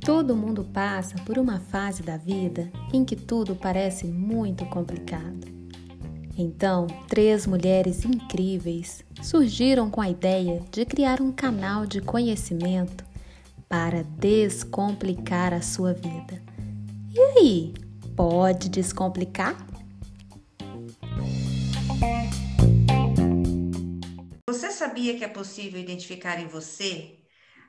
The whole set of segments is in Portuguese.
Todo mundo passa por uma fase da vida em que tudo parece muito complicado. Então, três mulheres incríveis surgiram com a ideia de criar um canal de conhecimento para descomplicar a sua vida. E aí, pode descomplicar? Sabia que é possível identificar em você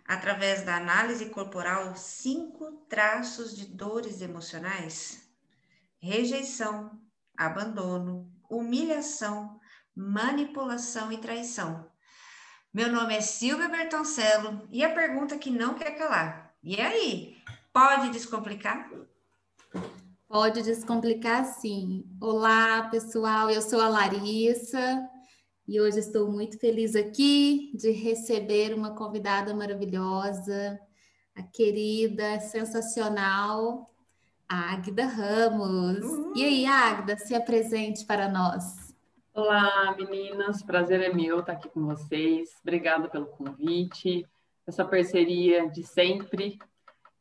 através da análise corporal, cinco traços de dores emocionais: rejeição, abandono, humilhação, manipulação e traição. Meu nome é Silvia Bertoncello e a pergunta que não quer calar. E aí, pode descomplicar? Pode descomplicar sim. Olá, pessoal, eu sou a Larissa e hoje estou muito feliz aqui de receber uma convidada maravilhosa, a querida, sensacional Águida Ramos. Uhum. E aí, Águida, se apresente para nós. Olá, meninas, prazer é meu estar aqui com vocês. Obrigada pelo convite, essa parceria de sempre.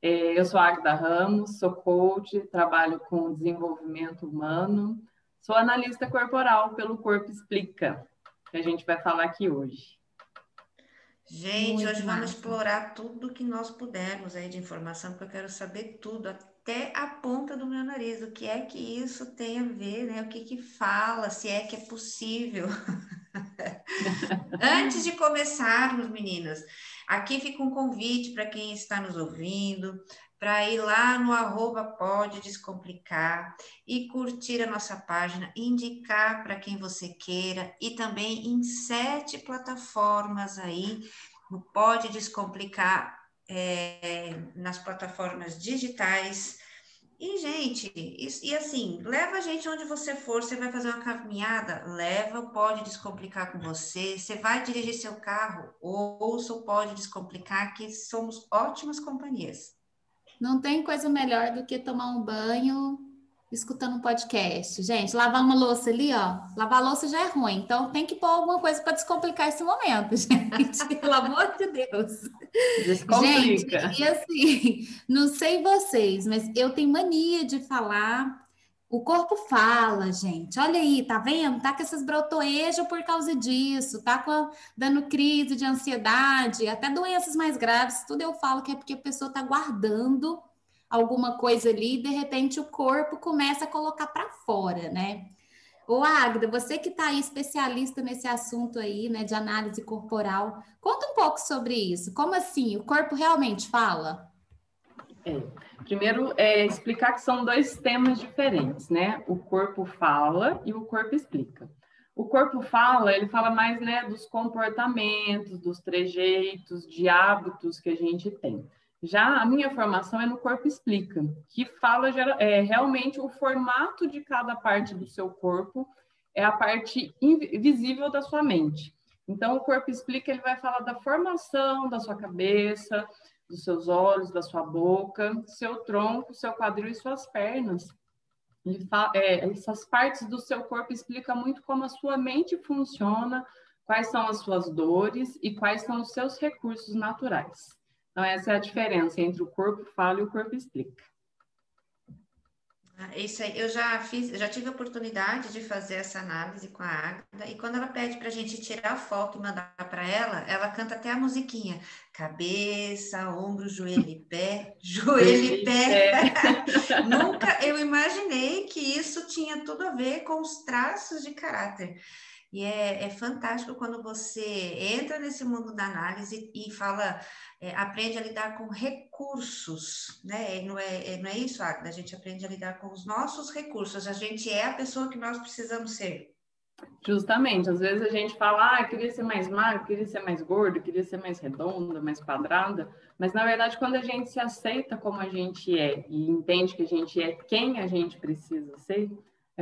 É, eu sou a Águida Ramos, sou coach, trabalho com desenvolvimento humano, sou analista corporal pelo Corpo Explica que a gente vai falar aqui hoje. Gente, Muito hoje massa. vamos explorar tudo que nós pudermos aí de informação, porque eu quero saber tudo, até a ponta do meu nariz, o que é que isso tem a ver, né? O que que fala, se é que é possível. Antes de começarmos, meninas, aqui fica um convite para quem está nos ouvindo, para ir lá no arroba Pode Descomplicar e curtir a nossa página, indicar para quem você queira e também em sete plataformas aí, no Pode Descomplicar é, nas plataformas digitais. E, gente, e, e, assim, leva a gente onde você for, você vai fazer uma caminhada, leva, pode descomplicar com você, você vai dirigir seu carro, ouça o Pode Descomplicar, que somos ótimas companhias. Não tem coisa melhor do que tomar um banho escutando um podcast. Gente, lavar uma louça ali, ó. Lavar louça já é ruim, então tem que pôr alguma coisa para descomplicar esse momento, gente. Pelo amor de Deus. Descomplica. Gente, e assim, não sei vocês, mas eu tenho mania de falar o corpo fala, gente. Olha aí, tá vendo? Tá com essas brotoejas por causa disso, tá com, dando crise de ansiedade, até doenças mais graves. Tudo eu falo que é porque a pessoa tá guardando alguma coisa ali e de repente o corpo começa a colocar para fora, né? Ô, Agda, você que está aí especialista nesse assunto aí, né, de análise corporal, conta um pouco sobre isso. Como assim? O corpo realmente fala? É. Primeiro, é explicar que são dois temas diferentes, né? O corpo fala e o corpo explica. O corpo fala, ele fala mais né, dos comportamentos, dos trejeitos, de hábitos que a gente tem. Já a minha formação é no corpo explica, que fala é, realmente o formato de cada parte do seu corpo, é a parte invisível da sua mente. Então, o corpo explica, ele vai falar da formação da sua cabeça, dos seus olhos, da sua boca, seu tronco, seu quadril e suas pernas. É, essas partes do seu corpo explicam muito como a sua mente funciona, quais são as suas dores e quais são os seus recursos naturais. Então, essa é a diferença entre o corpo fala e o corpo explica. Ah, isso aí, eu já fiz, já tive a oportunidade de fazer essa análise com a Agatha, e quando ela pede para a gente tirar a foto e mandar para ela, ela canta até a musiquinha: cabeça, ombro, joelho e pé, joelho e pé. Nunca eu imaginei que isso tinha tudo a ver com os traços de caráter. E é, é fantástico quando você entra nesse mundo da análise e fala, é, aprende a lidar com recursos, né? Não é, é, não é isso, Agda? A gente aprende a lidar com os nossos recursos. A gente é a pessoa que nós precisamos ser. Justamente, às vezes a gente fala, ah, queria ser mais magro, queria ser mais gordo, queria ser mais redonda, mais quadrada, mas na verdade, quando a gente se aceita como a gente é e entende que a gente é quem a gente precisa ser,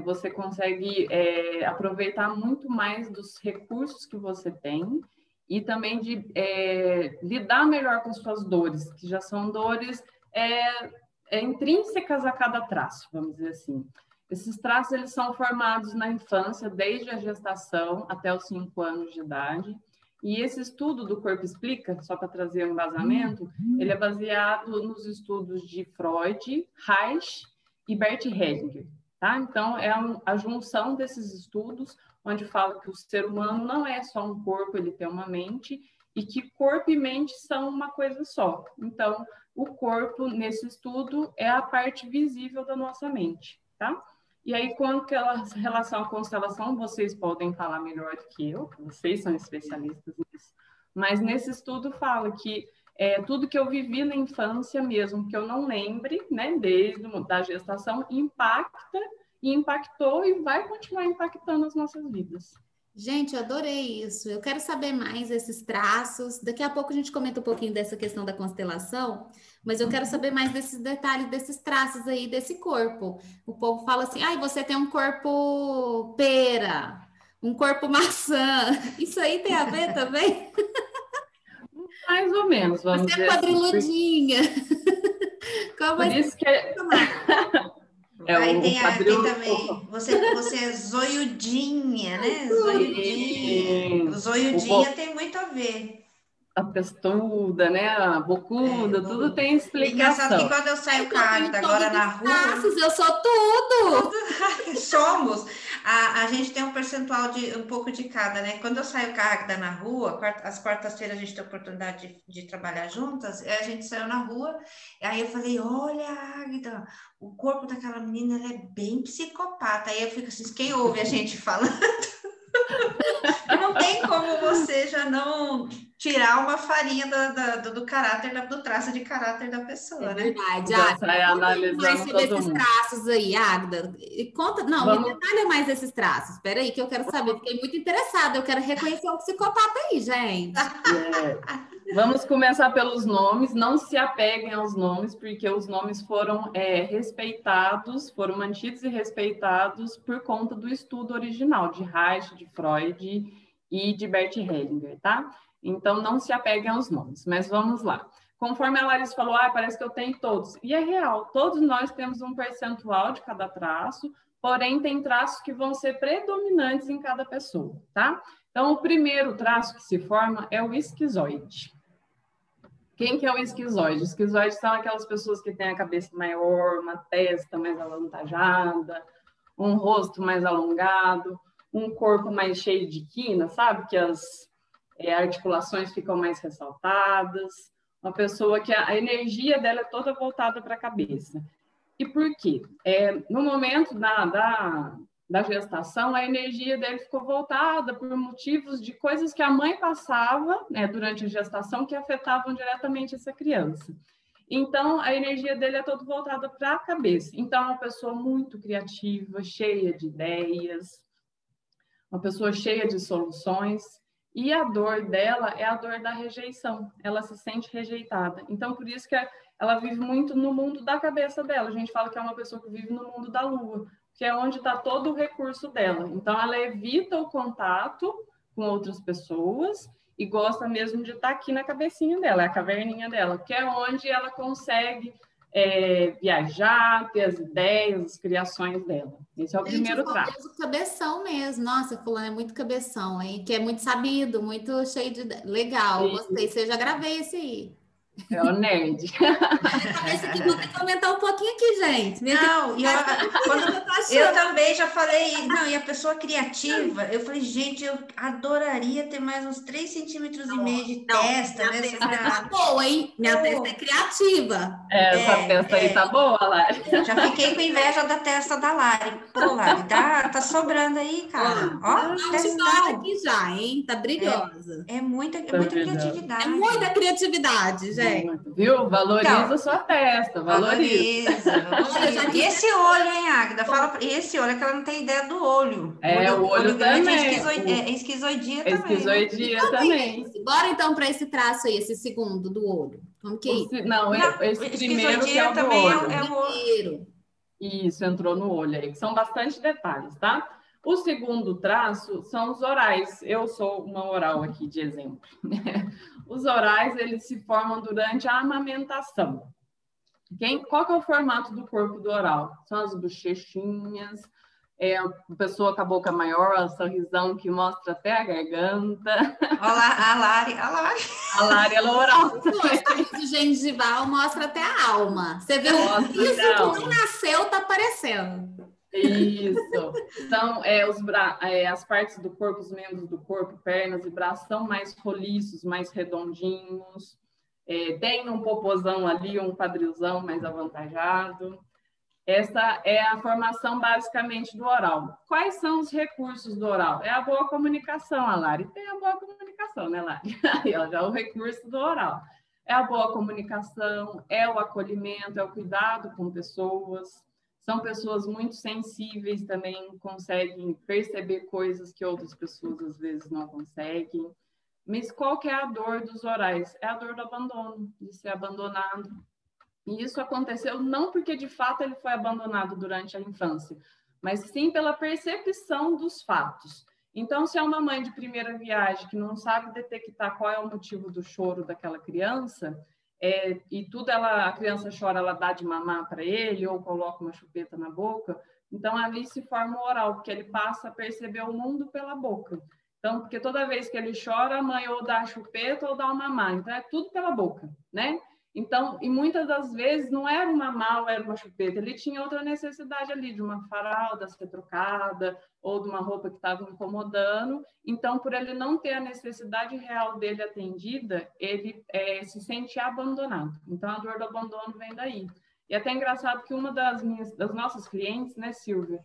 você consegue é, aproveitar muito mais dos recursos que você tem e também de é, lidar melhor com as suas dores, que já são dores é, é, intrínsecas a cada traço, vamos dizer assim. Esses traços eles são formados na infância, desde a gestação até os cinco anos de idade, E esse estudo do corpo explica, só para trazer um embasamento, ele é baseado nos estudos de Freud, Reich e Bert Hellinger. Tá? Então, é a junção desses estudos, onde fala que o ser humano não é só um corpo, ele tem uma mente, e que corpo e mente são uma coisa só. Então, o corpo, nesse estudo, é a parte visível da nossa mente, tá? E aí, com relação à constelação, vocês podem falar melhor do que eu, vocês são especialistas nisso. Mas nesse estudo fala que é, tudo que eu vivi na infância mesmo, que eu não lembre, né, desde a gestação, impacta e impactou e vai continuar impactando as nossas vidas. Gente, eu adorei isso. Eu quero saber mais esses traços. Daqui a pouco a gente comenta um pouquinho dessa questão da constelação, mas eu quero saber mais desses detalhes, desses traços aí desse corpo. O povo fala assim: ai, você tem um corpo pera, um corpo maçã. Isso aí tem a ver também? Mais ou menos, vamos você é dizer. Você é quadriludinha. Assim. Como Por isso que... É é Aí tem, a, tem também, você, você é zoiudinha, né? Zoiudinha. Zoiudinha tem muito a ver. A testuda, né? A bocuda, é, tudo tem explicação. Engraçado que quando eu saio com a agora na rua... eu sou tudo! Somos! A, a gente tem um percentual de um pouco de cada, né? Quando eu saio com a Agda na rua, as quartas-feiras a gente tem a oportunidade de, de, trabalhar juntas, a gente saiu na rua, aí eu falei, olha, Agda, o corpo daquela menina ela é bem psicopata. Aí eu fico assim, quem ouve a gente falando? não tem como você já não tirar uma farinha do, do, do caráter, do traço de caráter da pessoa, é né? Verdade, Agda. mais sobre esses mundo. traços aí, Agda. Conta, não, Vamos... me detalha mais esses traços. Espera aí, que eu quero saber. Fiquei muito interessada. Eu quero reconhecer um psicopata aí, gente. É. Vamos começar pelos nomes. Não se apeguem aos nomes, porque os nomes foram é, respeitados, foram mantidos e respeitados por conta do estudo original de Reich, de Freud e de Bert Hellinger, tá? Então, não se apeguem aos nomes, mas vamos lá. Conforme a Larissa falou, ah, parece que eu tenho todos. E é real, todos nós temos um percentual de cada traço, porém tem traços que vão ser predominantes em cada pessoa, tá? Então, o primeiro traço que se forma é o esquizoide. Quem que é o esquizoide? Esquizoide são aquelas pessoas que têm a cabeça maior, uma testa mais avantajada, um rosto mais alongado, um corpo mais cheio de quina, sabe? Que as é, articulações ficam mais ressaltadas, uma pessoa que a, a energia dela é toda voltada para a cabeça. E por quê? É, no momento da, da, da gestação, a energia dele ficou voltada por motivos de coisas que a mãe passava né, durante a gestação que afetavam diretamente essa criança. Então, a energia dele é toda voltada para a cabeça. Então, é uma pessoa muito criativa, cheia de ideias, uma pessoa cheia de soluções. E a dor dela é a dor da rejeição. Ela se sente rejeitada. Então, por isso que ela vive muito no mundo da cabeça dela. A gente fala que é uma pessoa que vive no mundo da lua, que é onde está todo o recurso dela. Então, ela evita o contato com outras pessoas e gosta mesmo de estar tá aqui na cabecinha dela, é a caverninha dela, que é onde ela consegue é, viajar, ter as ideias, as criações dela. Esse é o Gente, primeiro traço. O cabeção mesmo. Nossa, fulano é muito cabeção, hein? Que é muito sabido, muito cheio de... Legal, Sim. gostei. Você já gravei esse aí. É o nerd. Esse aqui vou ter que aumentar um pouquinho aqui, gente. Minha não, e eu, quando, eu também já falei, não, e a pessoa criativa, eu falei, gente, eu adoraria ter mais uns 3 centímetros e meio de não, testa, minha né? Testa tá boa, hein? Minha Pô. testa é criativa. É, essa é, testa é, aí tá boa, Lari. Já fiquei com inveja da testa da Lari. Pô, Lari, tá, tá sobrando aí, cara. Ó, Ó aqui já, hein? Tá brilhosa. É, é muita, é muita criatividade. É muita criatividade, gente. Viu? Valoriza então, sua testa, valoriza. valoriza. e esse olho, hein, Agda? Fala, esse olho, é que ela não tem ideia do olho. É, o olho, o olho, olho também. É, esquizoidia, é esquizoidia é também. Esquizoidia né? também. Bora então para esse traço aí, esse segundo do olho. Como que é isso? Não, não esse primeiro que é o também olho. É o olho. Isso, entrou no olho aí, que são bastante detalhes, tá? O segundo traço são os orais. Eu sou uma oral aqui de exemplo. Os orais, eles se formam durante a amamentação. Quem, qual que é o formato do corpo do oral? São as bochechinhas, é a pessoa com a boca maior, a sorrisão que mostra até a garganta. Olá, a Lari, a Lari. A Lari é oral. O gengival mostra até a alma. Você vê o riso que não nasceu, tá aparecendo. Isso. Então, é, os bra... É, as partes do corpo, os membros do corpo, pernas e braços são mais roliços, mais redondinhos. É, tem um popozão ali, um quadrilzão mais avantajado. Essa é a formação basicamente do oral. Quais são os recursos do oral? É a boa comunicação, a Lari tem a boa comunicação, né, Lari? Aí, ó, já é o recurso do oral. É a boa comunicação, é o acolhimento, é o cuidado com pessoas. São pessoas muito sensíveis também, conseguem perceber coisas que outras pessoas às vezes não conseguem. Mas qual que é a dor dos orais? É a dor do abandono, de ser abandonado, e isso aconteceu não porque de fato ele foi abandonado durante a infância, mas sim pela percepção dos fatos. Então, se é uma mãe de primeira viagem que não sabe detectar qual é o motivo do choro daquela criança, é, e tudo ela, a criança chora, ela dá de mamar para ele ou coloca uma chupeta na boca, então ali se forma o oral, porque ele passa a perceber o mundo pela boca. Então, porque toda vez que ele chora, a mãe ou dá chupeta ou dá uma mamar, então é tudo pela boca, né? Então, e muitas das vezes não era uma mala, era uma chupeta, ele tinha outra necessidade ali, de uma faralda ser trocada, ou de uma roupa que estava incomodando. Então, por ele não ter a necessidade real dele atendida, ele é, se sente abandonado. Então, a dor do abandono vem daí. E é até engraçado que uma das minhas, das nossas clientes, né, Silvia,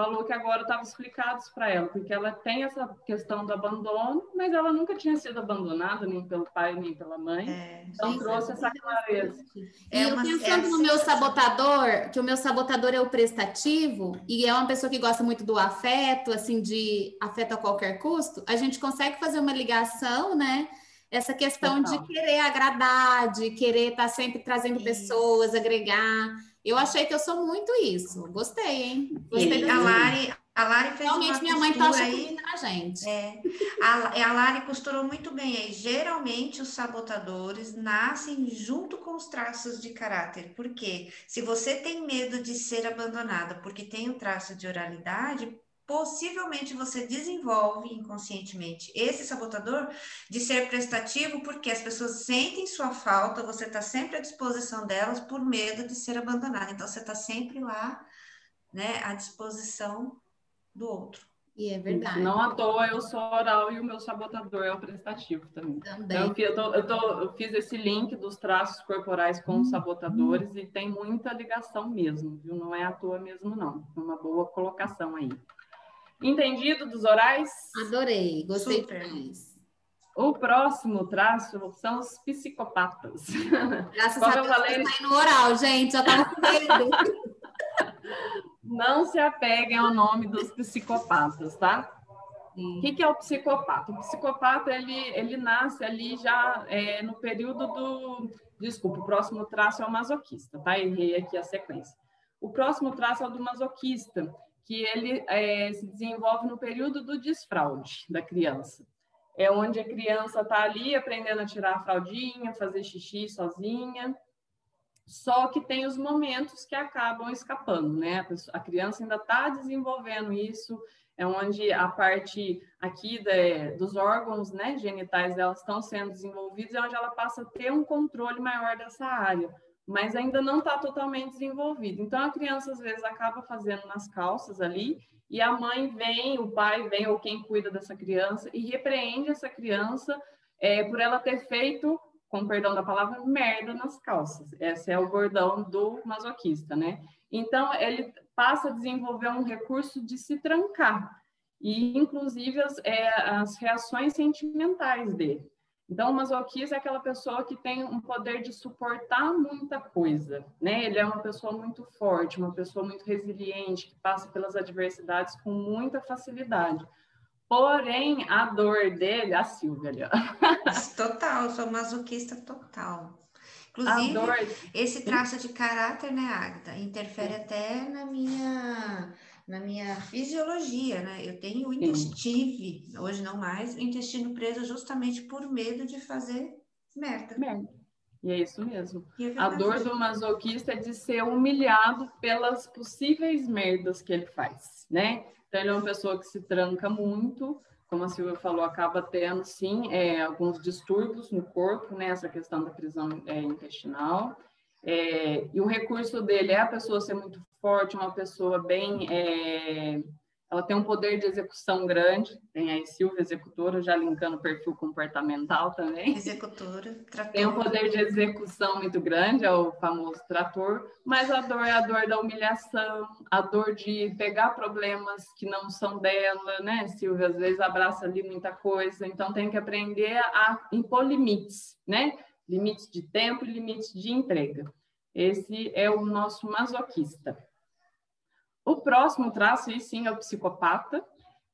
falou que agora estava explicado para ela, porque ela tem essa questão do abandono, mas ela nunca tinha sido abandonada, nem pelo pai, nem pela mãe. É, então trouxe essa clareza. É e eu pensando no meu sabotador, que o meu sabotador é o prestativo, e é uma pessoa que gosta muito do afeto, assim, de afeto a qualquer custo, a gente consegue fazer uma ligação, né? Essa questão Total. de querer agradar, de querer estar tá sempre trazendo pessoas, agregar. Eu achei que eu sou muito isso. Gostei, hein? Gostei a Lari, a Lari fez Realmente uma minha mãe tá aí na gente. É, a, a Lari costurou muito bem aí. Geralmente os sabotadores nascem junto com os traços de caráter. Por quê? Se você tem medo de ser abandonada porque tem o traço de oralidade, possivelmente você desenvolve inconscientemente esse sabotador de ser prestativo, porque as pessoas sentem sua falta, você está sempre à disposição delas por medo de ser abandonada. Então, você está sempre lá, né, à disposição do outro. E é verdade. Não à toa eu sou oral e o meu sabotador é o prestativo também. Também. Então, eu, tô, eu, tô, eu fiz esse link dos traços corporais com os uhum. sabotadores e tem muita ligação mesmo, viu? Não é à toa mesmo, não. É uma boa colocação aí. Entendido dos orais? Adorei, gostei Super. demais. O próximo traço são os psicopatas. Graças Como a Deus, eu falei... tá no oral, gente, já tava com medo. Não se apeguem ao nome dos psicopatas, tá? O que, que, é o psicopata? O psicopata, ele, ele nasce ali já é, no período do... Desculpa, o próximo traço é o masoquista, tá? Errei aqui a sequência. O próximo traço é o do masoquista, que ele é, se desenvolve no período do desfraude da criança. É onde a criança está ali aprendendo a tirar a fraldinha, fazer xixi sozinha, só que tem os momentos que acabam escapando, né? A criança ainda está desenvolvendo isso, é onde a parte aqui de, dos órgãos né, genitais delas estão sendo desenvolvidos, é onde ela passa a ter um controle maior dessa área mas ainda não está totalmente desenvolvido. Então, a criança, às vezes, acaba fazendo nas calças ali, e a mãe vem, o pai vem, ou quem cuida dessa criança, e repreende essa criança é, por ela ter feito, com perdão da palavra, merda nas calças. Esse é o bordão do masoquista, né? Então, ele passa a desenvolver um recurso de se trancar, e inclusive as, é, as reações sentimentais dele. Então, o masoquista é aquela pessoa que tem um poder de suportar muita coisa, né? Ele é uma pessoa muito forte, uma pessoa muito resiliente, que passa pelas adversidades com muita facilidade. Porém, a dor dele, a Silvia ali, ó. Total, sou masoquista total. Inclusive, dor... esse traço de caráter, né, Agatha, interfere até na minha na minha fisiologia, né? Eu tenho o intestino, hoje não mais, o intestino preso justamente por medo de fazer merda. Merda. E é isso mesmo. É a dor do masoquista é de ser humilhado pelas possíveis merdas que ele faz, né? Então, ele é uma pessoa que se tranca muito, como a Silvia falou, acaba tendo, sim, é, alguns distúrbios no corpo, né? Essa questão da prisão é, intestinal. É, e o recurso dele é a pessoa ser muito forte, uma pessoa bem é, ela tem um poder de execução grande, tem aí Silvia, executora, já linkando o perfil comportamental também. Executora, trator. Tem um poder de execução muito grande, é o famoso trator, mas a dor é a dor da humilhação, a dor de pegar problemas que não são dela, né, Silvia? Às vezes abraça ali muita coisa, então tem que aprender a impor limites, né? Limites de tempo e limites de entrega. Esse é o nosso masoquista. O próximo traço, aí sim, é o psicopata,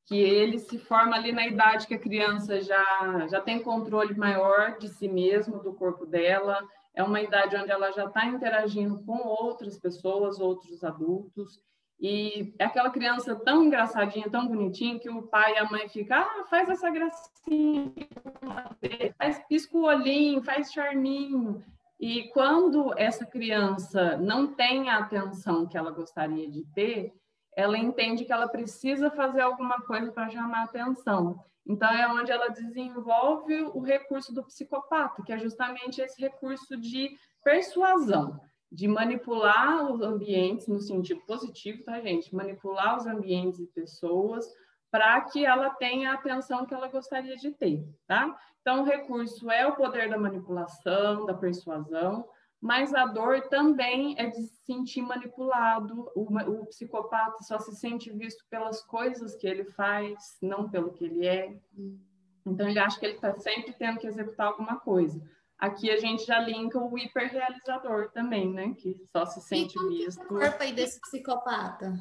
que ele se forma ali na idade que a criança já, já tem controle maior de si mesmo, do corpo dela, é uma idade onde ela já está interagindo com outras pessoas, outros adultos, e é aquela criança tão engraçadinha, tão bonitinha, que o pai e a mãe ficam, ah, faz essa gracinha, faz pisco o olhinho, faz charminho. E quando essa criança não tem a atenção que ela gostaria de ter, ela entende que ela precisa fazer alguma coisa para chamar atenção. Então, é onde ela desenvolve o recurso do psicopata, que é justamente esse recurso de persuasão, de manipular os ambientes no sentido positivo, tá, gente? Manipular os ambientes e pessoas para que ela tenha a atenção que ela gostaria de ter, tá? Então, o recurso é o poder da manipulação, da persuasão, mas a dor também é de se sentir manipulado. O, o, psicopata só se sente visto pelas coisas que ele faz, não pelo que ele é. Então, ele acha que ele está sempre tendo que executar alguma coisa. Aqui a gente já linka o hiperrealizador também, né? Que só se sente e visto. É o corpo aí desse psicopata?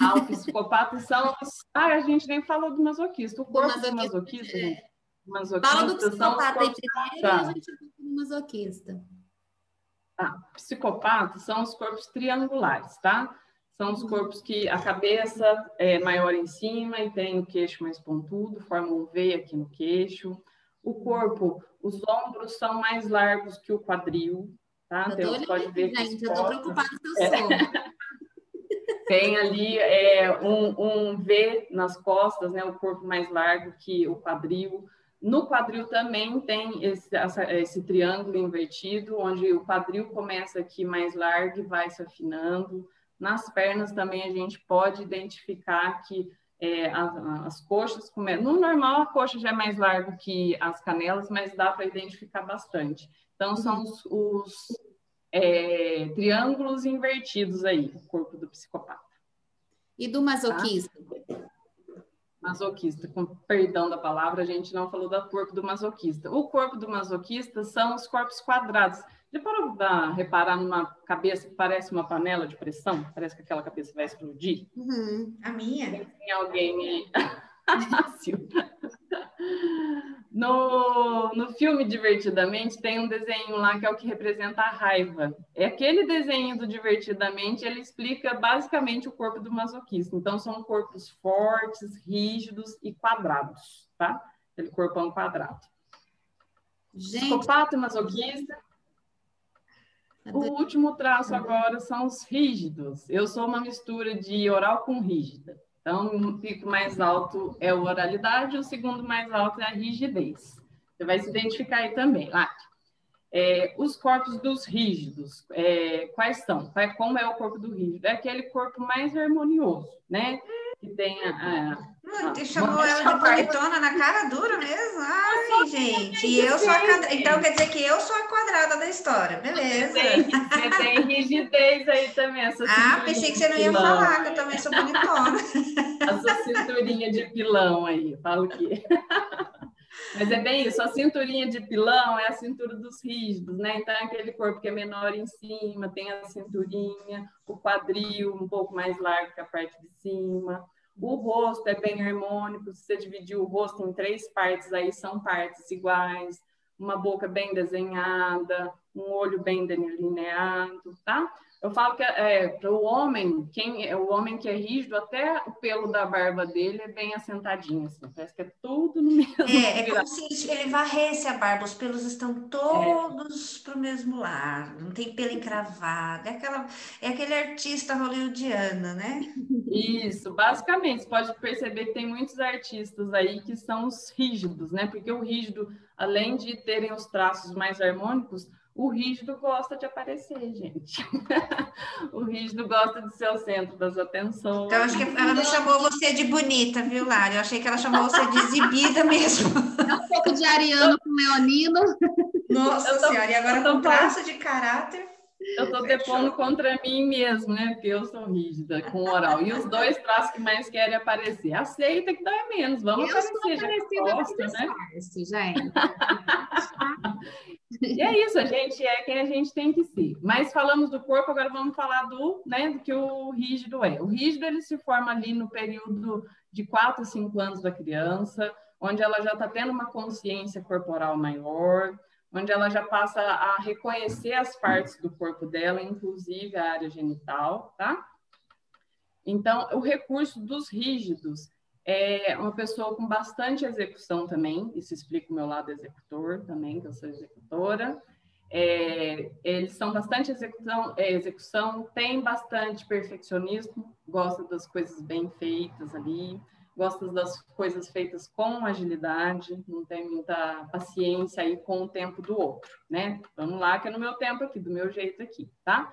Ah, o psicopata são. Ah, a gente nem falou do masoquista. O corpo do masoquista, é masoquista. Fala do psicopata aí primeiro tá. e a gente vai no masoquista. Ah, são os corpos triangulares, tá? São os corpos que a cabeça é maior em cima e tem o queixo mais pontudo, forma um V aqui no queixo. O corpo, os ombros são mais largos que o quadril, tá? Eu então, pode ver gente, eu tô preocupada com o seu é. Tem ali é, um, um V nas costas, né? O corpo mais largo que o quadril. No quadril também tem esse, essa, esse, triângulo invertido, onde o quadril começa aqui mais largo e vai se afinando. Nas pernas também a gente pode identificar que é, as, as, coxas. No normal, a coxa já é mais larga que as canelas, mas dá para identificar bastante. Então, são os, os é, triângulos invertidos aí, o corpo do psicopata. E do masoquista? Tá? masoquista, com perdão da palavra, a gente não falou do corpo do masoquista. O corpo do masoquista são os corpos quadrados. Já parou para reparar numa cabeça que parece uma panela de pressão? Parece que aquela cabeça vai explodir? Uhum. A minha? Tem alguém... No, no filme Divertidamente, tem um desenho lá que é o que representa a raiva. É aquele desenho do Divertidamente, ele explica basicamente o corpo do masoquista. Então, são corpos fortes, rígidos e quadrados, tá? Aquele corpão quadrado. Gente... Psicopata masoquista. O último traço agora são os rígidos. Eu sou uma mistura de oral com rígida. Então, o pico mais alto é a oralidade, o segundo mais alto é a rigidez. Você vai se identificar aí também, lá. É, os corpos dos rígidos, é, quais são? Como é o corpo do rígido? É aquele corpo mais harmonioso, né? Que tem a, Hum, chamou ela de bonitona na cara dura mesmo? Ai, gente, e eu sou a quadra... Então quer dizer que eu sou a quadrada da história, beleza. Você tem, rigidez aí também. Essa ah, pensei que você não ia pilão. falar, que eu também sou bonitona. Essa cinturinha de pilão aí, falo que. Mas é bem isso, a cinturinha de pilão é a cintura dos rígidos, né? Então é aquele corpo que é menor em cima, tem a cinturinha, o quadril um pouco mais largo que a parte de cima. O rosto é bem harmônico, se você dividir o rosto em três partes, aí são partes iguais, uma boca bem desenhada, um olho bem delineado, tá? Eu falo que é, para o homem, quem é o homem que é rígido, até o pelo da barba dele é bem assentadinho, assim, parece que é tudo no mesmo. É, é como se ele varresse a barba, os pelos estão todos é. para o mesmo lado, não tem pelo encravado, é, aquela, é aquele artista hollywoodiano, né? Isso, basicamente, você pode perceber que tem muitos artistas aí que são os rígidos, né? Porque o rígido, além de terem os traços mais harmônicos, o rígido gosta de aparecer, gente. o rígido gosta de ser o centro das atenções. Então, acho que ela não chamou você de bonita, viu, Lari? Eu achei que ela chamou você de exibida mesmo. É um pouco de ariano com leonino. Nossa tô, Senhora, e agora com traço de caráter. Eu estou depondo contra mim mesmo, né? Porque eu sou rígida com oral. E os dois traços que mais querem aparecer. Aceita que dói menos. Vamos eu aparecer, já gosta, né? gente. e é isso, a gente é quem a gente tem que ser. Mas falamos do corpo, agora vamos falar do, né, do que o rígido é. O rígido ele se forma ali no período de 4 a 5 anos da criança, onde ela já está tendo uma consciência corporal maior, onde ela já passa a reconhecer as partes do corpo dela, inclusive a área genital, tá? Então, o recurso dos rígidos é uma pessoa com bastante execução também, isso explica o meu lado executor também, que eu sou executora. É, eles são bastante execução, é, execução, tem bastante perfeccionismo, gosta das coisas bem feitas ali, gosta das coisas feitas com agilidade, não tem muita paciência aí com o tempo do outro, né? Vamos lá, que é no meu tempo aqui, do meu jeito aqui, tá?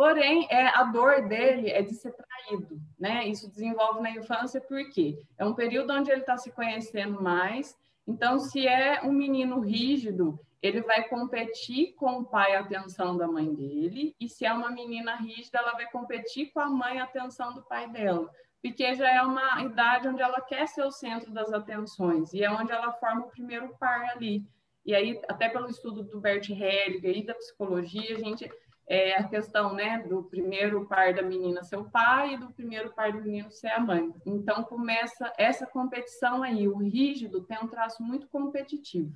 Porém, é, a dor dele é de ser traído, né? Isso desenvolve na infância porque é um período onde ele está se conhecendo mais. Então, se é um menino rígido, ele vai competir com o pai a atenção da mãe dele, e se é uma menina rígida, ela vai competir com a mãe a atenção do pai dela porque já é uma idade onde ela quer ser o centro das atenções e é onde ela forma o primeiro par ali. E aí, até pelo estudo do Bert Hellinger e da psicologia, a gente é a questão, né, do primeiro par da menina ser o pai e do primeiro par do menino ser a mãe. Então começa essa competição aí. O rígido tem um traço muito competitivo.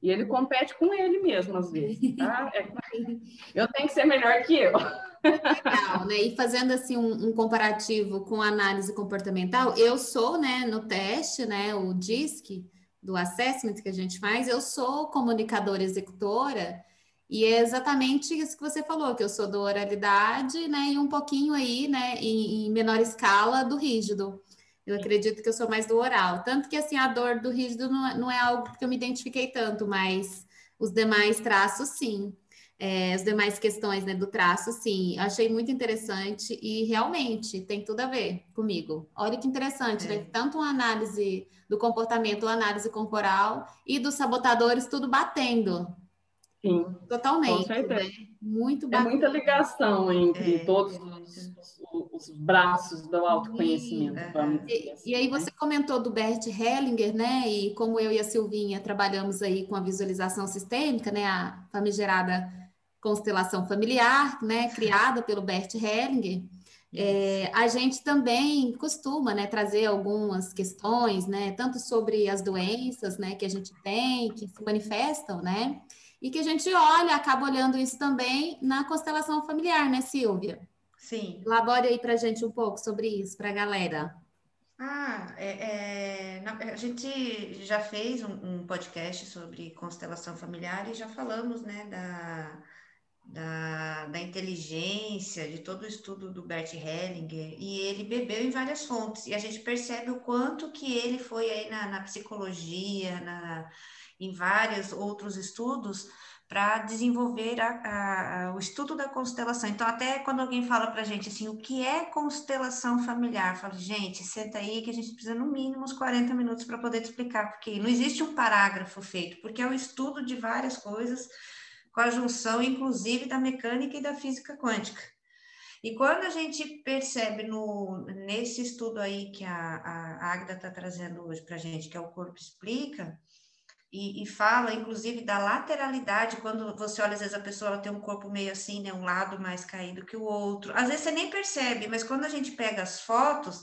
E ele compete com ele mesmo, às vezes. Tá? É, eu tenho que ser melhor que eu. Legal, né? E fazendo assim um, um, comparativo com análise comportamental, eu sou, né, no teste, né, o DISC do assessment que a gente faz, eu sou comunicadora executora e é exatamente isso que você falou, que eu sou do oralidade, né, e um pouquinho aí, né, em, em menor escala do rígido. Eu acredito que eu sou mais do oral. Tanto que, assim, a dor do rígido não, é, não é algo que eu me identifiquei tanto, mas os demais traços, sim. É, as demais questões né, do traço, sim. Achei muito interessante e realmente tem tudo a ver comigo. Olha que interessante, né? é. né? Tanto uma análise do comportamento, uma análise corporal e dos sabotadores, tudo batendo. Sim. Totalmente. Com certeza. Né? Muito bacana. É muita ligação entre é. todos os os braços do autoconhecimento, e, vamos e, assim, e aí né? você comentou do Bert Hellinger, né? E como eu e a Silvinha trabalhamos aí com a visualização sistêmica, né? A famigerada constelação familiar, né? Criada pelo Bert Hellinger. É, a gente também costuma né, trazer algumas questões, né, tanto sobre as doenças né, que a gente tem, que se manifestam, né, e que a gente olha, acaba olhando isso também na constelação familiar, né, Silvia? Sim. Labore aí para a gente um pouco sobre isso, para a galera. Ah, é, é, a gente já fez um, um, podcast sobre constelação familiar e já falamos, né, da, da, da, inteligência, de todo o estudo do Bert Hellinger, e ele bebeu em várias fontes, e a gente percebe o quanto que ele foi aí na, na psicologia, na, em vários outros estudos, para desenvolver a, a, o estudo da constelação. Então, até quando alguém fala para a gente assim, o que é constelação familiar? Fala, gente, senta aí que a gente precisa no mínimo uns 40 minutos para poder te explicar, porque não existe um parágrafo feito, porque é o estudo de várias coisas, com a junção, inclusive, da mecânica e da física quântica. E quando a gente percebe no, nesse estudo aí que a, a Agda está trazendo hoje para a gente, que é o Corpo Explica, e, e, fala, inclusive, da lateralidade, quando você olha, às vezes a pessoa tem um corpo meio assim, né, um lado mais caído que o outro. Às vezes você nem percebe, mas quando a gente pega as fotos,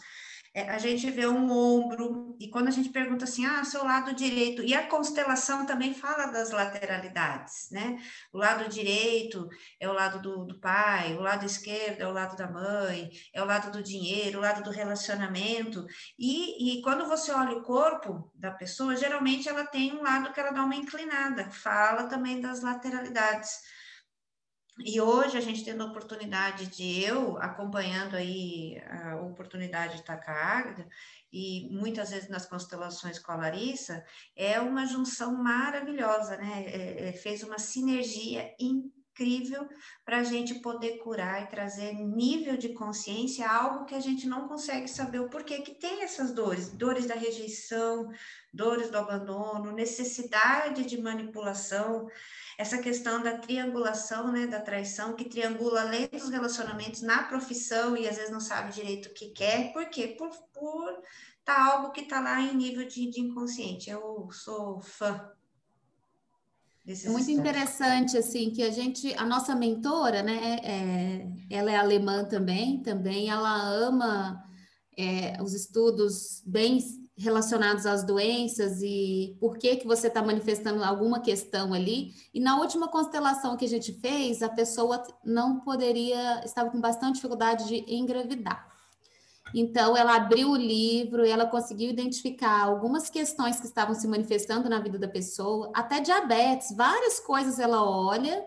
é, a gente vê um ombro, e quando a gente pergunta assim, ah, seu lado direito, e a constelação também fala das lateralidades, né? O lado direito é o lado do, do pai, o lado esquerdo é o lado da mãe, é o lado do dinheiro, o lado do relacionamento, e, e quando você olha o corpo da pessoa, geralmente ela tem um lado que ela dá uma inclinada, fala também das lateralidades. E hoje a gente tendo a oportunidade de eu acompanhando aí a oportunidade de estar com a Águeda, e muitas vezes nas constelações com a Larissa, é uma junção maravilhosa, né? É, é, fez uma sinergia incrível para a gente poder curar e trazer nível de consciência, algo que a gente não consegue saber o porquê que tem essas dores, dores da rejeição, dores do abandono, necessidade de manipulação essa questão da triangulação, né, da traição, que triangula além dos relacionamentos na profissão e às vezes não sabe direito o que quer, por quê? Por, por tá algo que tá lá em nível de, de inconsciente. Eu sou fã é muito interessante assim que a gente, a nossa mentora, né, é, ela é alemã também, também ela ama é, os estudos bem relacionados às doenças e por que que você está manifestando alguma questão ali. E na última constelação que a gente fez, a pessoa não poderia, estava com bastante dificuldade de engravidar. Então, ela abriu o livro e ela conseguiu identificar algumas questões que estavam se manifestando na vida da pessoa, até diabetes, várias coisas ela olha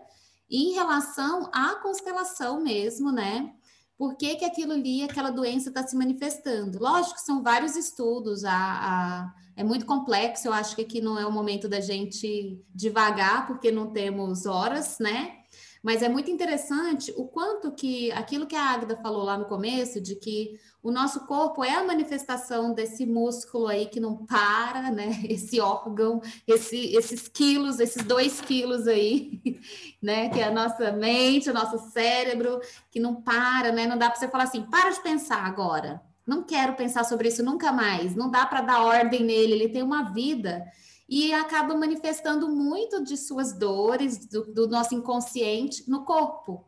em relação à constelação mesmo, né? Por que, que aquilo ali, aquela doença está se manifestando. Lógico são vários estudos, a, a, é muito complexo, eu acho que aqui não é o momento da gente devagar, porque não temos horas, né? Mas é muito interessante o quanto que aquilo que a Águida falou lá no começo, de que o nosso corpo é a manifestação desse músculo aí que não para, né? Esse órgão, esse, esses quilos, esses dois quilos aí, né? Que é a nossa mente, o nosso cérebro, que não para, né? Não dá para você falar assim, para de pensar agora. Não quero pensar sobre isso nunca mais. Não dá para dar ordem nele, ele tem uma vida e acaba manifestando muito de suas dores, do, do nosso inconsciente no corpo.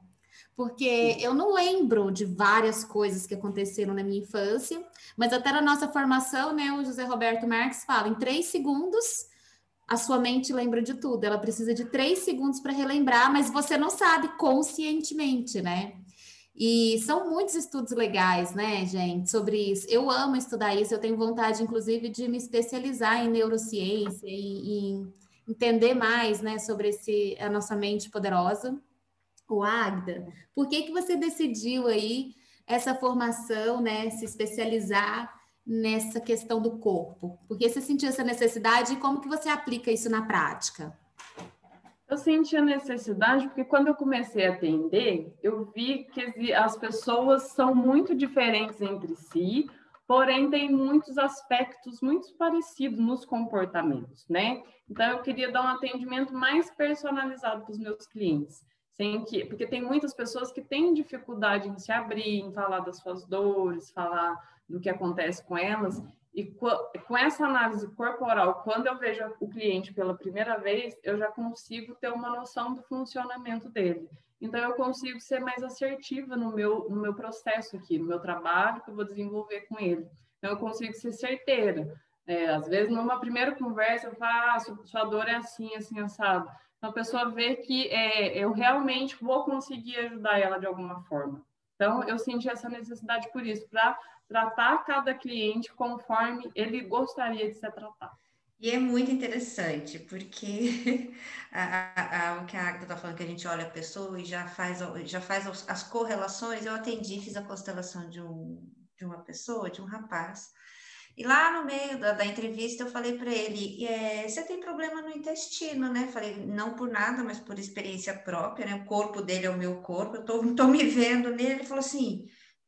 Porque eu não lembro de várias coisas que aconteceram na minha infância, mas até na nossa formação, né, o José Roberto Marques fala: em três segundos a sua mente lembra de tudo. Ela precisa de três segundos para relembrar, mas você não sabe conscientemente, né? E são muitos estudos legais, né, gente, sobre isso. Eu amo estudar isso, eu tenho vontade, inclusive, de me especializar em neurociência e em entender mais, né, sobre esse, a nossa mente poderosa. O Agda, por que, que você decidiu aí essa formação, né, se especializar nessa questão do corpo? Por que você sentiu essa necessidade e como que você aplica isso na prática? Eu senti a necessidade porque quando eu comecei a atender, eu vi que as pessoas são muito diferentes entre si, porém tem muitos aspectos muito parecidos nos comportamentos, né? Então eu queria dar um atendimento mais personalizado para os meus clientes, sem que, porque tem muitas pessoas que têm dificuldade em se abrir, em falar das suas dores, falar do que acontece com elas, e com essa análise corporal, quando eu vejo o cliente pela primeira vez, eu já consigo ter uma noção do funcionamento dele. Então, eu consigo ser mais assertiva no meu, no meu processo aqui, no meu trabalho que eu vou desenvolver com ele. Então, eu consigo ser certeira. É, às vezes, numa primeira conversa, eu falo, ah, sua dor é assim, assim, assado. Então, a pessoa vê que é, eu realmente vou conseguir ajudar ela de alguma forma. Então, eu senti essa necessidade por isso, para tratar cada cliente conforme ele gostaria de ser tratado. E é muito interessante, porque a, a, o que a Agatha está falando, que a gente olha a pessoa e já faz, já faz as correlações. Eu atendi, fiz a constelação de, um, de uma pessoa, de um rapaz, e lá no meio da, da entrevista eu falei para ele: é, você tem problema no intestino, né? Falei, não por nada, mas por experiência própria, né? O corpo dele é o meu corpo, eu tô, tô me vendo nele. Ele falou assim: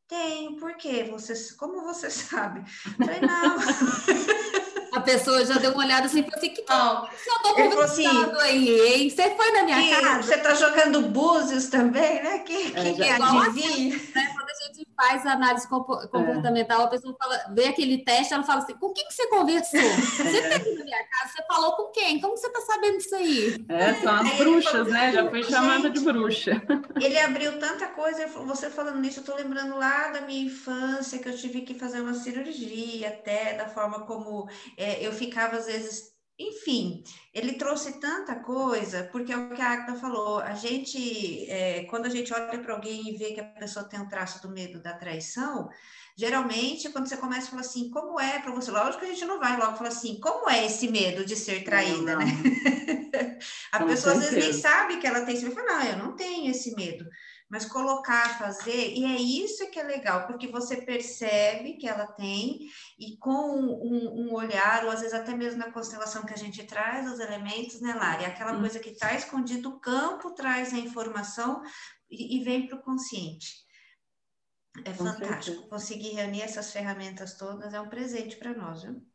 tenho, por quê? Você, como você sabe? Eu falei, não. A pessoa já deu uma olhada assim e falou assim: que não, você andou conversando assim, aí, hein? Você foi na minha casa? Você tá jogando búzios também, né? Que, é, que, que adivinha? Assim, né? Quando a gente faz análise comportamental, é. a pessoa fala, vê aquele teste, ela fala assim: com quem que você conversou? Você é. teve na minha casa, você falou com quem? Como você está sabendo disso aí? É, são as bruxas, né? Já foi chamada de bruxa. Ele abriu tanta coisa, você falando nisso, eu estou lembrando lá da minha infância, que eu tive que fazer uma cirurgia, até da forma como é, eu ficava, às vezes, enfim, ele trouxe tanta coisa, porque é o que a Agda falou, a gente, é, quando a gente olha para alguém e vê que a pessoa tem um traço do medo da traição, geralmente, quando você começa a falar assim, como é para você? Lógico que a gente não vai logo falar assim, como é esse medo de ser traída, não, não. né? a Com pessoa certeza. às vezes nem sabe que ela tem esse medo, fala, não, eu não tenho esse medo mas colocar, fazer, e é isso que é legal, porque você percebe que ela tem, e com um, um, olhar, ou às vezes até mesmo na constelação que a gente traz os elementos, né, Lari? Aquela hum. coisa que está escondido, o campo traz a informação e, e vem para o consciente. É com fantástico. Certeza. Conseguir reunir essas ferramentas todas é um presente para nós, viu?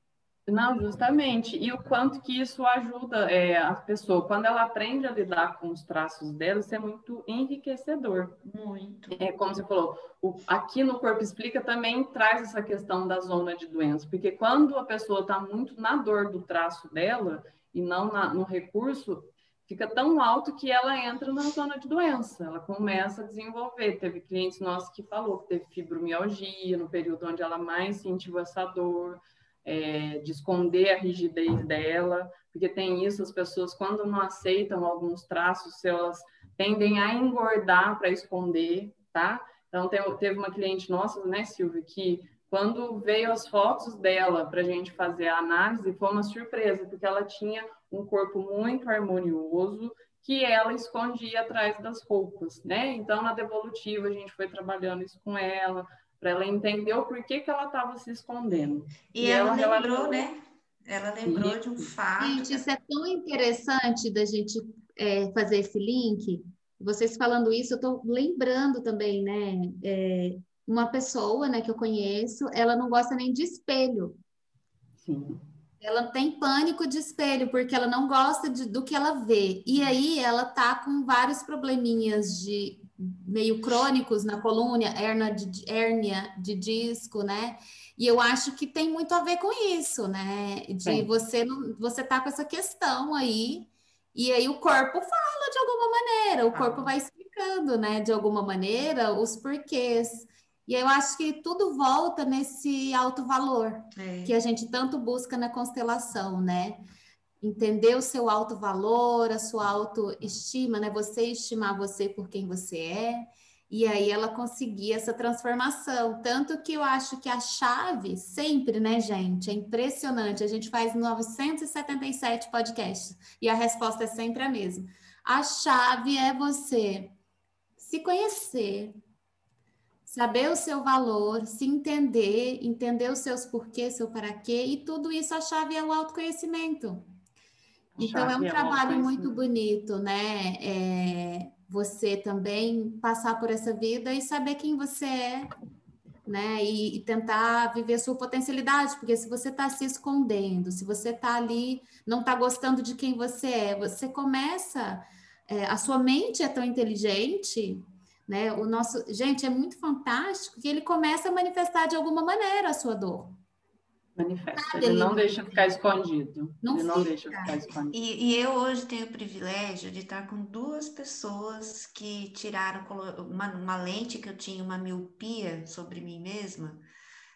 Não, justamente. E o quanto que isso ajuda é, a pessoa. Quando ela aprende a lidar com os traços dela, isso é muito enriquecedor. Muito. É como você falou, o, aqui no Corpo Explica também traz essa questão da zona de doença. Porque quando a pessoa está muito na dor do traço dela e não na, no recurso, fica tão alto que ela entra na zona de doença. Ela começa a desenvolver. Teve clientes nossos que falou que teve fibromialgia no período onde ela mais sentiu essa dor é, de esconder a rigidez dela, porque tem isso, as pessoas, quando não aceitam alguns traços, elas tendem a engordar para esconder, tá? Então, tem, teve uma cliente nossa, né, Silvia, que quando veio as fotos dela para a gente fazer a análise, foi uma surpresa, porque ela tinha um corpo muito harmonioso, que ela escondia atrás das roupas, né? Então, na devolutiva, a gente foi trabalhando isso com ela, para ela entender o porquê que ela estava se escondendo. E, e ela, ela, lembrou, né? Ela lembrou de um fato. Gente, isso é tão interessante da gente é, fazer esse link. Vocês falando isso, eu estou lembrando também, né? É, uma pessoa, né, que eu conheço, ela não gosta nem de espelho. Sim. Ela tem pânico de espelho, porque ela não gosta de, do que ela vê. E aí ela tá com vários probleminhas de meio crônicos na coluna, hérnia de, hérnia de disco, né? E eu acho que tem muito a ver com isso, né? De você não, você tá com essa questão aí, e aí o corpo fala de alguma maneira, o corpo vai explicando, né, de alguma maneira, os porquês. E eu acho que tudo volta nesse alto valor é. que a gente tanto busca na constelação, né? Entender o seu alto valor, a sua autoestima, né? Você estimar você por quem você é. E aí ela conseguir essa transformação. Tanto que eu acho que a chave, sempre, né, gente? É impressionante. A gente faz 977 podcasts e a resposta é sempre a mesma. A chave é você se conhecer, saber o seu valor, se entender, entender os seus porquês, seu para quê, e tudo isso a chave é o autoconhecimento. Então é um trabalho muito bonito, né? É, você também passar por essa vida e saber quem você é, né? E, e tentar viver a sua potencialidade, porque se você está se escondendo, se você está ali, não está gostando de quem você é, você começa. É, a sua mente é tão inteligente, né? O nosso, gente, é muito fantástico que ele começa a manifestar de alguma maneira a sua dor. Manifesta, ele não deixa ficar escondido. Não ele não deixa ficar escondido. E, e, eu hoje tenho o privilégio de estar com duas pessoas que tiraram uma, uma lente que eu tinha, uma miopia sobre mim mesma,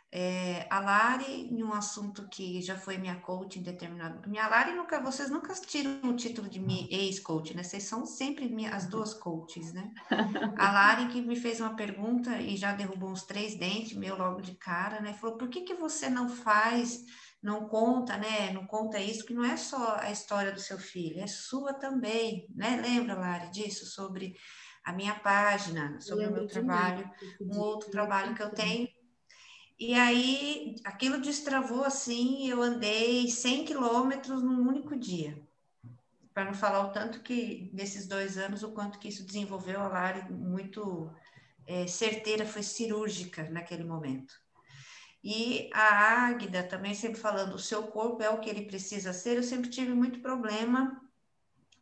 é, a Lari, em um assunto que já foi minha coach em determinado. Minha Lari nunca, vocês nunca tiram o título de minha ex-coach, né? Vocês são sempre minha, as duas coaches, né? A Lari que me fez uma pergunta e já derrubou uns três dentes, meu logo de cara, né? Falou: por que, que você não faz, não conta, né? Não conta isso, que não é só a história do seu filho, é sua também, né? Lembra, Lari, disso? Sobre a minha página, sobre o meu trabalho, um outro trabalho que eu tenho e aí aquilo destravou assim, eu andei 100 quilômetros num único dia. Para não falar o tanto que, nesses dois anos, o quanto que isso desenvolveu a Lari muito é, certeira, foi cirúrgica naquele momento. E a Águida também sempre falando, o seu corpo é o que ele precisa ser, eu sempre tive muito problema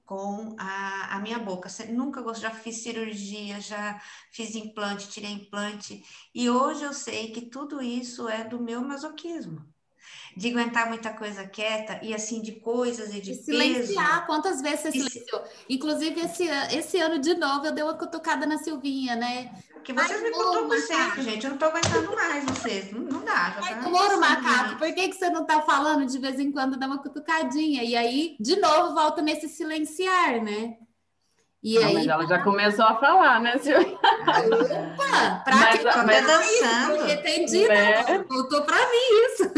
com a, a minha boca. Nunca gosto, já fiz cirurgia, já fiz implante, tirei implante, e hoje eu sei que tudo isso é do meu masoquismo de aguentar muita coisa quieta e assim de coisas e de, de silenciar. Peso. Quantas vezes você silenciou? Inclusive esse, esse ano de novo eu dei uma cutucada na Silvinha, né? Porque vocês Ai, me cutucam sempre, gente. Eu não tô aguentando mais vocês. Não, não dá. Já Ai, tá Moro, macaco, por que, que você não tá falando de vez em quando dá uma cutucadinha? E aí, de novo, volta nesse silenciar, né? E não, aí, mas ela já começou a falar, né, Silvia? Opa, pra mas, que mas, dançando? Porque tem dia, né? voltou para mim isso.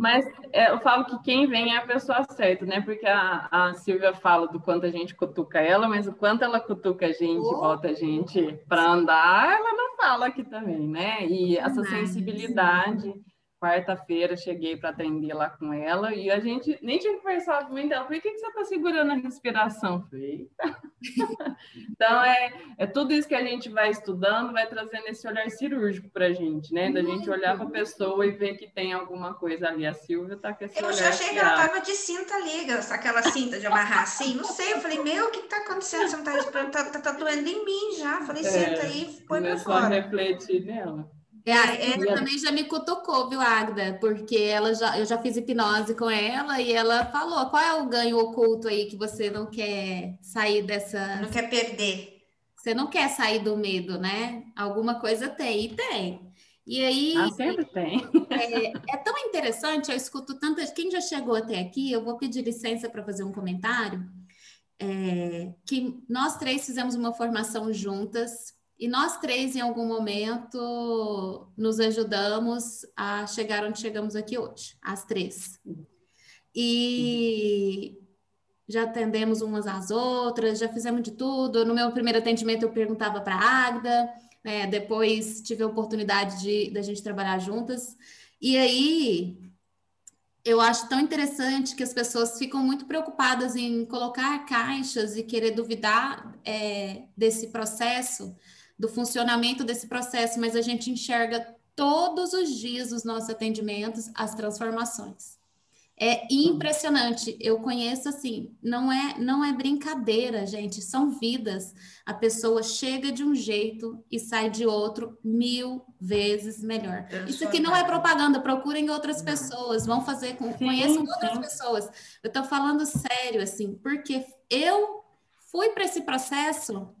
Mas é, eu falo que quem vem é a pessoa certa, né? Porque a, a Silvia fala do quanto a gente cutuca ela, mas o quanto ela cutuca a gente, oh. bota a gente para andar, ela não fala aqui também, né? E essa sensibilidade quarta-feira cheguei para atender lá com ela e a gente nem tinha conversado muito. Ela falou: por que, que você está segurando a respiração? Falei, então, é, é tudo isso que a gente vai estudando, vai trazendo esse olhar cirúrgico para a gente, né? Da gente olhar para a pessoa e ver que tem alguma coisa ali. A Silvia está com esse eu olhar. Eu já achei que ela estava de cinta liga, aquela cinta de amarrar assim. Não sei, eu falei: meu, o que está acontecendo? Você não está respirando? Tá, tá, tá, doendo em mim já. Falei: é, senta aí, põe para fora. A refletir nela. É, ela também já me cutucou, viu, Agda? Porque ela já, eu já fiz hipnose com ela e ela falou: qual é o ganho oculto aí que você não quer sair dessa. Não quer perder. Você não quer sair do medo, né? Alguma coisa tem, e tem. E aí. Ah, sempre tem. É, é tão interessante, eu escuto tantas. Quem já chegou até aqui, eu vou pedir licença para fazer um comentário. É, que nós três fizemos uma formação juntas e nós três, em algum momento, nos ajudamos a chegar onde chegamos aqui hoje, as três. E já atendemos umas às outras, já fizemos de tudo. No meu primeiro atendimento, eu perguntava para a Agda, né? depois tive a oportunidade de da gente trabalhar juntas. E aí, eu acho tão interessante que as pessoas ficam muito preocupadas em colocar caixas e querer duvidar é, desse processo do funcionamento desse processo, mas a gente enxerga todos os dias nos nossos atendimentos as transformações. É impressionante. Eu conheço assim, não é não é brincadeira, gente, são vidas. A pessoa chega de um jeito e sai de outro mil vezes melhor. Isso aqui não é propaganda, procurem outras pessoas, vão fazer com conheçam outras pessoas. Eu estou falando sério assim, porque eu fui para esse processo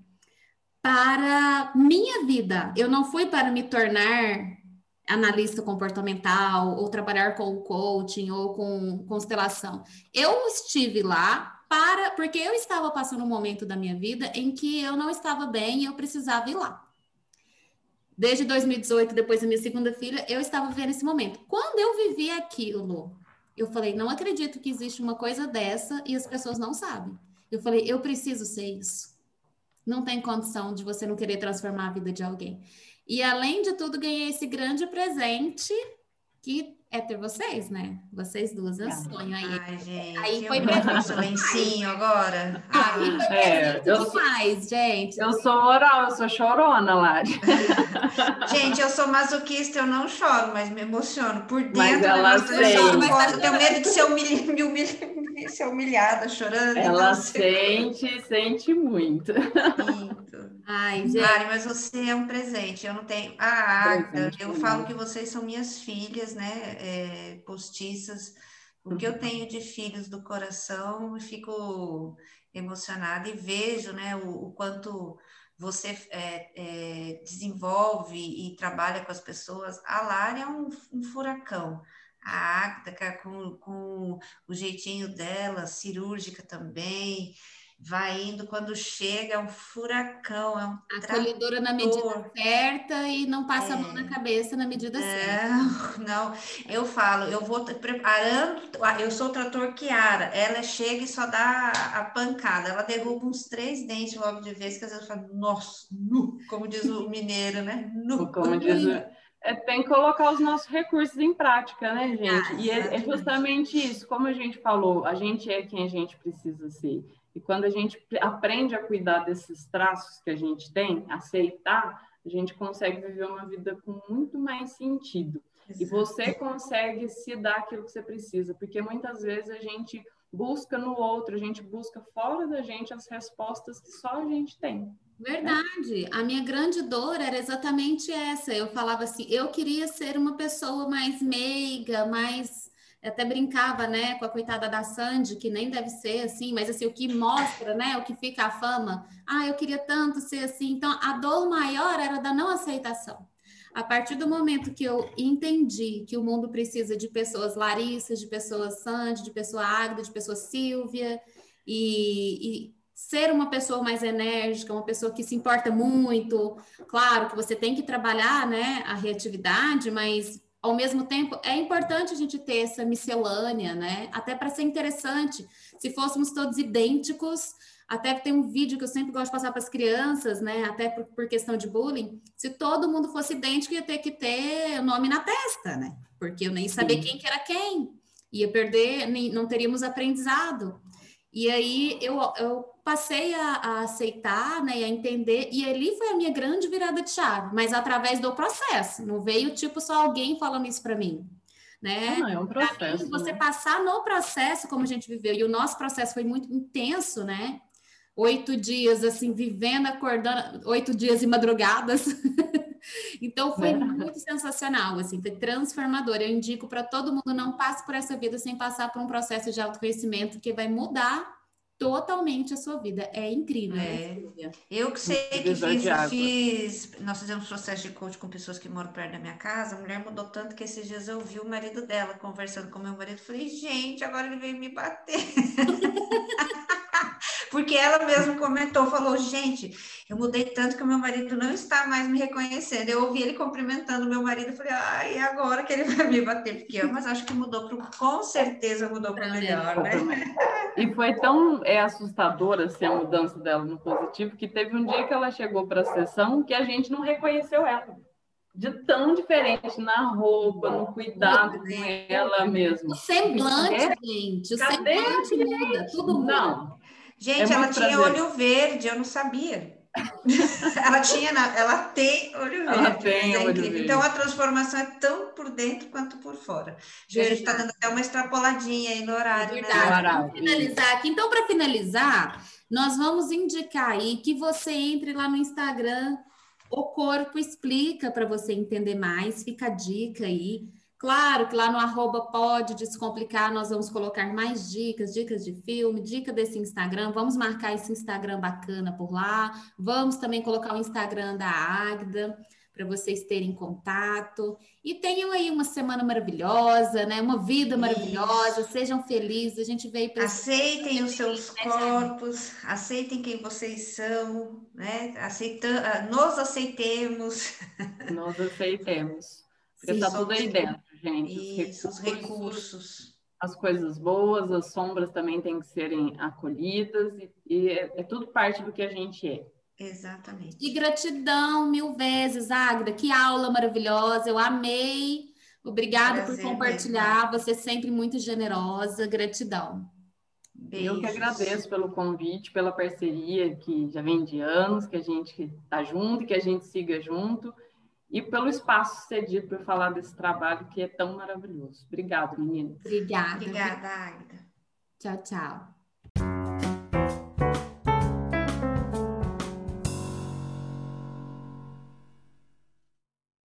para minha vida. Eu não fui para me tornar analista comportamental ou trabalhar com coaching ou com constelação. Eu estive lá para porque eu estava passando um momento da minha vida em que eu não estava bem e eu precisava ir lá. Desde 2018, depois da minha segunda filha, eu estava vivendo esse momento. Quando eu vivi aquilo, eu falei, não acredito que existe uma coisa dessa e as pessoas não sabem. Eu falei, eu preciso ser isso não tem condição de você não querer transformar a vida de alguém. E além de tudo, ganhei esse grande presente que é ter vocês, né? Vocês duas, é sonho aí. Ai, gente, aí foi presente. lencinho agora. Aí foi é, eu demais, sou, gente. Eu sou oral, eu sou chorona, lá. gente, eu sou masoquista, eu não choro, mas me emociono. Por dentro, mas ela eu choro, mas eu tenho medo de ser, humilha, ser humilhada, chorando. Ela sente, sente muito. Muito. Ai, gente. Mari, mas você é um presente. Eu não tenho. Ah, eu falo que vocês são minhas filhas, né? É, postiças. O que eu uhum. tenho de filhos do coração, e fico emocionada e vejo, né, o, o quanto você é, é, desenvolve e trabalha com as pessoas. A Lara é um, um furacão a Ágata com, com o jeitinho dela, cirúrgica também, vai indo, quando chega é um furacão, é um Acolhedora na medida certa e não passa é, a mão na é. cabeça na medida não, certa. Não, eu falo, eu vou preparando, eu sou o trator Kiara, ela chega e só dá a pancada, ela derruba uns três dentes logo de vez, que às vezes eu falo, nossa, nu, como diz o mineiro, né? Nu. Como diz o é, tem que colocar os nossos recursos em prática, né, gente? Ah, e é, é, justamente isso, como a gente falou, a gente é quem a gente precisa ser. E quando a gente aprende a cuidar desses traços que a gente tem, aceitar, a gente consegue viver uma vida com muito mais sentido. Exato. E você consegue se dar aquilo que você precisa, porque muitas vezes a gente busca no outro, a gente busca fora da gente as respostas que só a gente tem. Verdade. A minha grande dor era exatamente essa. Eu falava assim, eu queria ser uma pessoa mais meiga, mais até brincava, né, com a coitada da Sandy, que nem deve ser assim, mas assim, o que mostra, né, o que fica a fama, ah, eu queria tanto ser assim. Então, a dor maior era da não aceitação. A partir do momento que eu entendi que o mundo precisa de pessoas Larissa, de pessoas Sandy, de pessoa Águida, de pessoa Silvia, e, e ser uma pessoa mais enérgica, uma pessoa que se importa muito. Claro que você tem que trabalhar, né, a reatividade, mas ao mesmo tempo é importante a gente ter essa miscelânea, né? Até para ser interessante. Se fôssemos todos idênticos, até tem um vídeo que eu sempre gosto de passar para as crianças, né? Até por, por, questão de bullying. Se todo mundo fosse idêntico, ia ter que ter o nome na testa, né? Porque eu nem sabia Sim. quem que era quem. Ia perder, nem, não teríamos aprendizado. E aí eu, eu passei a, a, aceitar, né, e a entender, e ali foi a minha grande virada de chave, mas através do processo, não veio tipo só alguém falando isso para mim, né? Não, é um processo. Mim, você né? passar no processo como a gente viveu, e o nosso processo foi muito intenso, né? Oito dias, assim, vivendo, acordando, oito dias e madrugadas. então foi é. muito sensacional, assim, foi transformador. Eu indico para todo mundo não passe por essa vida sem passar por um processo de autoconhecimento que vai mudar totalmente a sua vida. É incrível. É. Eu que sei que fiz, fiz, nós fizemos processo de coach com pessoas que moram perto da minha casa. A mulher mudou tanto que esses dias eu vi o marido dela conversando com meu marido. Falei, gente, agora ele veio me bater. Porque ela mesma comentou, falou, gente, eu mudei tanto que o meu marido não está mais me reconhecendo. Eu ouvi ele cumprimentando o meu marido, falei, ai, agora que ele vai me bater? Porque eu, mas acho que mudou para com certeza mudou para melhor, né? E foi tão é, assustadora assim, a mudança dela no positivo, que teve um dia que ela chegou para a sessão que a gente não reconheceu ela de tão diferente na roupa, no cuidado com ela mesmo. O semblante, é? gente, o Cadê semblante muda, tudo muda. Não, Gente, é ela tinha prazer. olho verde, eu não sabia. ela tinha, ela tem olho verde. Ela tem é olho verde. Então a transformação é tão por dentro quanto por fora. A gente está dando até uma extrapoladinha aí no horário, né? Vamos finalizar aqui. Então, para finalizar, nós vamos indicar aí que você entre lá no Instagram. O corpo explica para você entender mais. Fica a dica aí. Claro que lá no arroba pode descomplicar, nós vamos colocar mais dicas, dicas de filme, dica desse Instagram. Vamos marcar esse Instagram bacana por lá. Vamos também colocar o Instagram da Agda para vocês terem contato. E tenham aí uma semana maravilhosa, né? Uma vida maravilhosa, Isso. sejam felizes. A gente veio para Aceitem os seus né? corpos, aceitem quem vocês são, né? Aceitam, ah, nos aceitemos. Nós aceitemos. Porque está tudo aí dentro gente. Isso, os recursos, recursos, As coisas boas, as sombras também têm que serem acolhidas, e, e é, é tudo parte do que a gente é. Exatamente. E gratidão mil vezes, Agda. Que aula maravilhosa. Eu amei. Obrigada Prazer por compartilhar. Mesmo. Você é sempre muito generosa. Gratidão. Beijos. Eu que agradeço pelo convite, pela parceria que já vem de anos, que a gente está junto, que a gente siga junto e pelo espaço cedido para falar desse trabalho que é tão maravilhoso. Obrigada, menina. Obrigada. Obrigada, Aida. Tchau, tchau.